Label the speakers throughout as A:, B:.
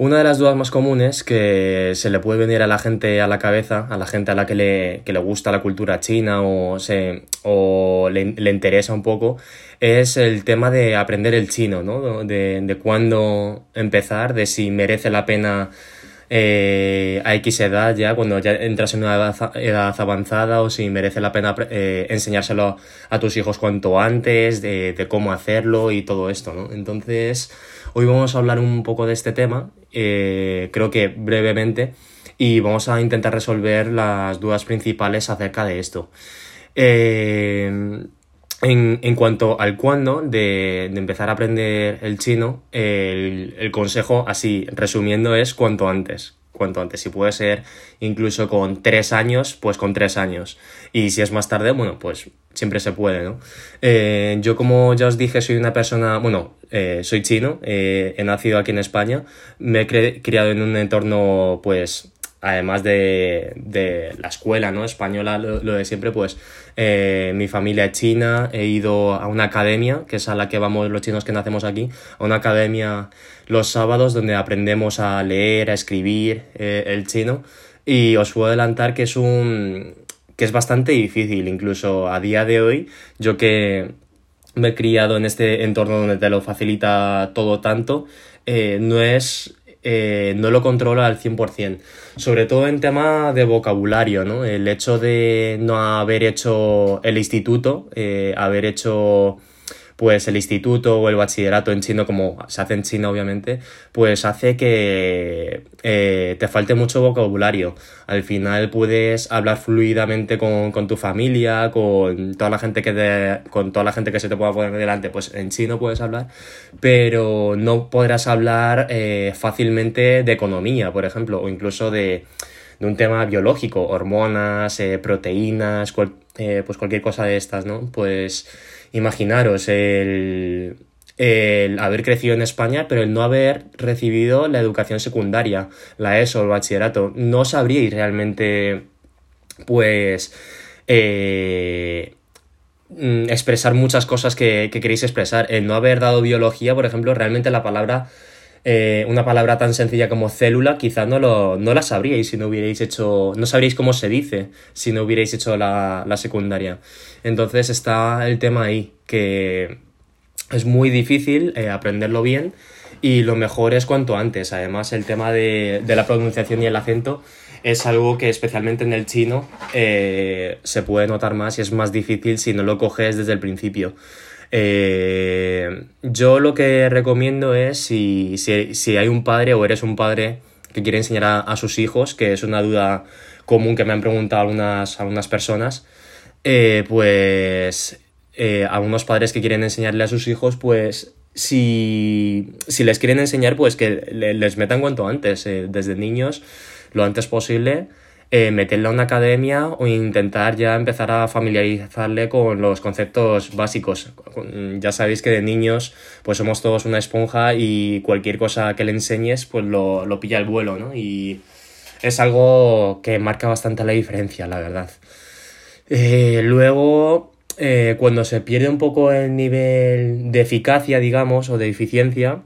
A: Una de las dudas más comunes que se le puede venir a la gente a la cabeza, a la gente a la que le, que le gusta la cultura china o, se, o le, le, interesa un poco, es el tema de aprender el chino, ¿no? De, de cuándo empezar, de si merece la pena eh, a X edad ya, cuando ya entras en una edad, avanzada o si merece la pena eh, enseñárselo a tus hijos cuanto antes, de, de, cómo hacerlo y todo esto, ¿no? Entonces, hoy vamos a hablar un poco de este tema, eh, creo que brevemente, y vamos a intentar resolver las dudas principales acerca de esto. Eh, en, en, cuanto al cuándo de, empezar a aprender el chino, el, el, consejo, así resumiendo, es cuanto antes. Cuanto antes. Si puede ser incluso con tres años, pues con tres años. Y si es más tarde, bueno, pues siempre se puede, ¿no? Eh, yo, como ya os dije, soy una persona, bueno, eh, soy chino, eh, he nacido aquí en España, me he criado en un entorno, pues, además de, de, la escuela ¿no? española, lo, lo de siempre, pues eh, mi familia es china, he ido a una academia, que es a la que vamos los chinos que nacemos aquí, a una academia los sábados donde aprendemos a leer, a escribir eh, el chino y os puedo adelantar que es un que es bastante difícil, incluso a día de hoy, yo que me he criado en este entorno donde te lo facilita todo tanto, eh, no es eh, no lo controla al 100%. Sobre todo en tema de vocabulario, ¿no? El hecho de no haber hecho el instituto, eh, haber hecho pues el instituto o el bachillerato en chino, como se hace en China obviamente, pues hace que eh, te falte mucho vocabulario. Al final puedes hablar fluidamente con, con tu familia, con toda la gente que te, con toda la gente que se te pueda poner delante, pues en chino puedes hablar, pero no podrás hablar eh, fácilmente de economía, por ejemplo, o incluso de, de un tema biológico, hormonas, eh, proteínas, eh, pues cualquier cosa de estas, ¿no? Pues imaginaros el, el haber crecido en España, pero el no haber recibido la educación secundaria, la ESO, el bachillerato, no sabríais realmente, pues, eh, expresar muchas cosas que, que, queréis expresar. El no haber dado biología, por ejemplo, realmente la palabra, eh, una palabra tan sencilla como célula, quizá no, lo, no la sabríais si no hubierais hecho, no sabríais cómo se dice si no hubierais hecho la, la secundaria. Entonces está el tema ahí, que es muy difícil eh, aprenderlo bien y lo mejor es cuanto antes. Además, el tema de, de la pronunciación y el acento es algo que especialmente en el chino eh, se puede notar más y es más difícil si no lo coges desde el principio. Eh, yo lo que recomiendo es si, si, si, hay un padre o eres un padre que quiere enseñar a, sus hijos, que es una duda común que me han preguntado algunas, algunas personas, eh, pues eh, a unos padres que quieren enseñarle a sus hijos, pues si, si les quieren enseñar, pues que les metan cuanto antes, eh, desde niños, lo antes posible, eh, meterle a una academia o intentar ya empezar a familiarizarle con los conceptos básicos. Ya sabéis que de niños pues somos todos una esponja y cualquier cosa que le enseñes pues lo, lo pilla el vuelo, ¿no? Y es algo que marca bastante la diferencia, la verdad. Eh, luego, eh, cuando se pierde un poco el nivel de eficacia, digamos, o de eficiencia,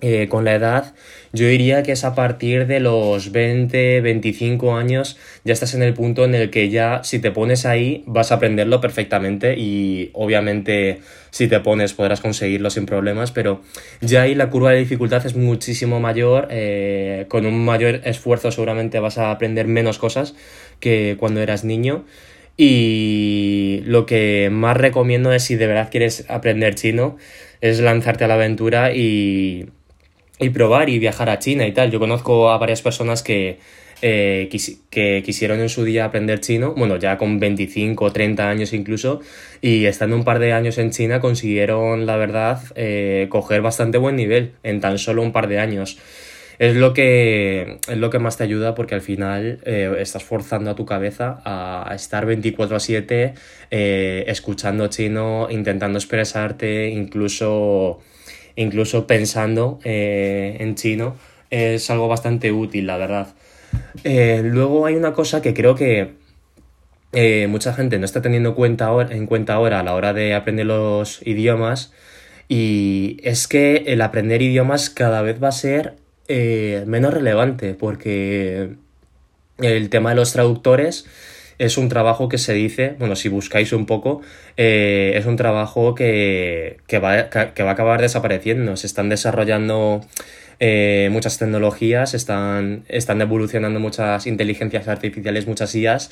A: eh, con la edad, yo diría que es a partir de los 20, 25 años, ya estás en el punto en el que ya si te pones ahí vas a aprenderlo perfectamente y obviamente si te pones podrás conseguirlo sin problemas, pero ya ahí la curva de dificultad es muchísimo mayor, eh, con un mayor esfuerzo seguramente vas a aprender menos cosas que cuando eras niño. Y lo que más recomiendo es si de verdad quieres aprender chino, es lanzarte a la aventura y, y probar y viajar a China y tal. Yo conozco a varias personas que, eh, quis que quisieron en su día aprender chino, bueno, ya con 25 o 30 años incluso, y estando un par de años en China consiguieron, la verdad, eh, coger bastante buen nivel en tan solo un par de años es lo que, es lo que más te ayuda porque al final eh, estás forzando a tu cabeza a, estar 24 a 7 eh, escuchando chino, intentando expresarte, incluso, incluso pensando eh, en chino. Es algo bastante útil, la verdad. Eh, luego hay una cosa que creo que eh, mucha gente no está teniendo cuenta en cuenta ahora a la hora de aprender los idiomas y es que el aprender idiomas cada vez va a ser menos relevante, porque el tema de los traductores es un trabajo que se dice, bueno, si buscáis un poco, eh, es un trabajo que, que, va, que, va a acabar desapareciendo. Se están desarrollando eh, muchas tecnologías, están, están evolucionando muchas inteligencias artificiales, muchas IAs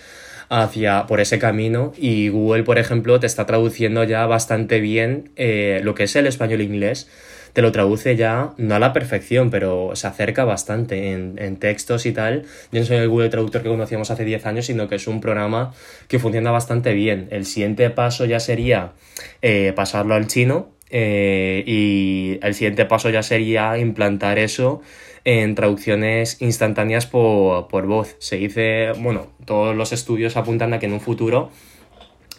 A: hacia por ese camino y Google, por ejemplo, te está traduciendo ya bastante bien eh, lo que es el español inglés te lo traduce ya, no a la perfección, pero se acerca bastante en, textos y tal. Yo no soy el Google Traductor que conocíamos hace 10 años, sino que es un programa que funciona bastante bien. El siguiente paso ya sería eh, pasarlo al chino eh, y el siguiente paso ya sería implantar eso en traducciones instantáneas por, por voz. Se dice, bueno, todos los estudios apuntan a que en un futuro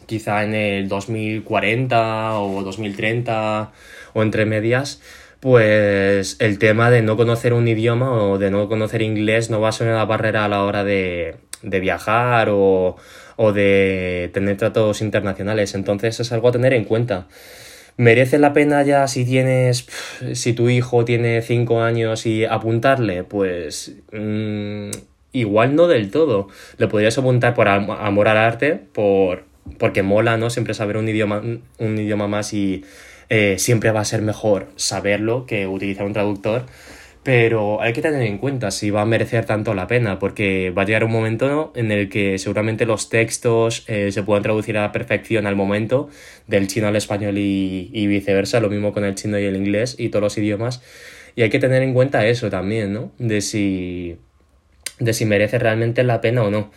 A: quizá en el 2040 o 2030 o entre medias, pues el tema de no conocer un idioma o de no conocer inglés no va a ser una barrera a la hora de, de viajar o, o de tener tratos internacionales. Entonces es algo a tener en cuenta. ¿Merece la pena ya si tienes, si tu hijo tiene 5 años y apuntarle? Pues mm, igual no del todo. Le podrías apuntar por amor al arte, por porque mola, ¿no? Siempre saber un idioma, un idioma más y eh, siempre va a ser mejor saberlo que utilizar un traductor. Pero hay que tener en cuenta si va a merecer tanto la pena, porque va a llegar un momento en el que seguramente los textos eh, se puedan traducir a la perfección al momento, del chino al español y, y viceversa, lo mismo con el chino y el inglés y todos los idiomas. Y hay que tener en cuenta eso también, ¿no? De si, de si merece realmente la pena o no.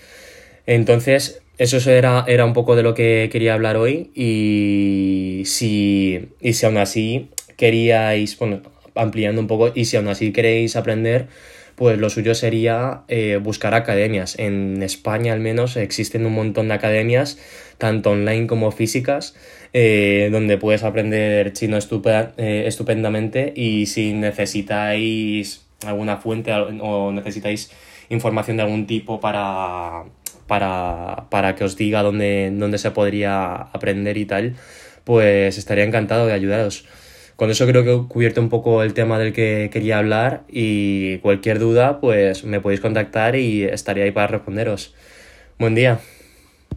A: Entonces, eso era, era un poco de lo que quería hablar hoy y si, y si aún así queríais, bueno, ampliando un poco, y si aún así queréis aprender, pues lo suyo sería eh, buscar academias. En España al menos existen un montón de academias, tanto online como físicas, eh, donde puedes aprender chino eh, estupendamente y si necesitáis alguna fuente o necesitáis información de algún tipo para para, para que os diga dónde, dónde se podría aprender y tal, pues estaría encantado de ayudaros. Con eso creo que he cubierto un poco el tema del que quería hablar y cualquier duda pues me podéis contactar y estaría ahí para responderos. Buen día.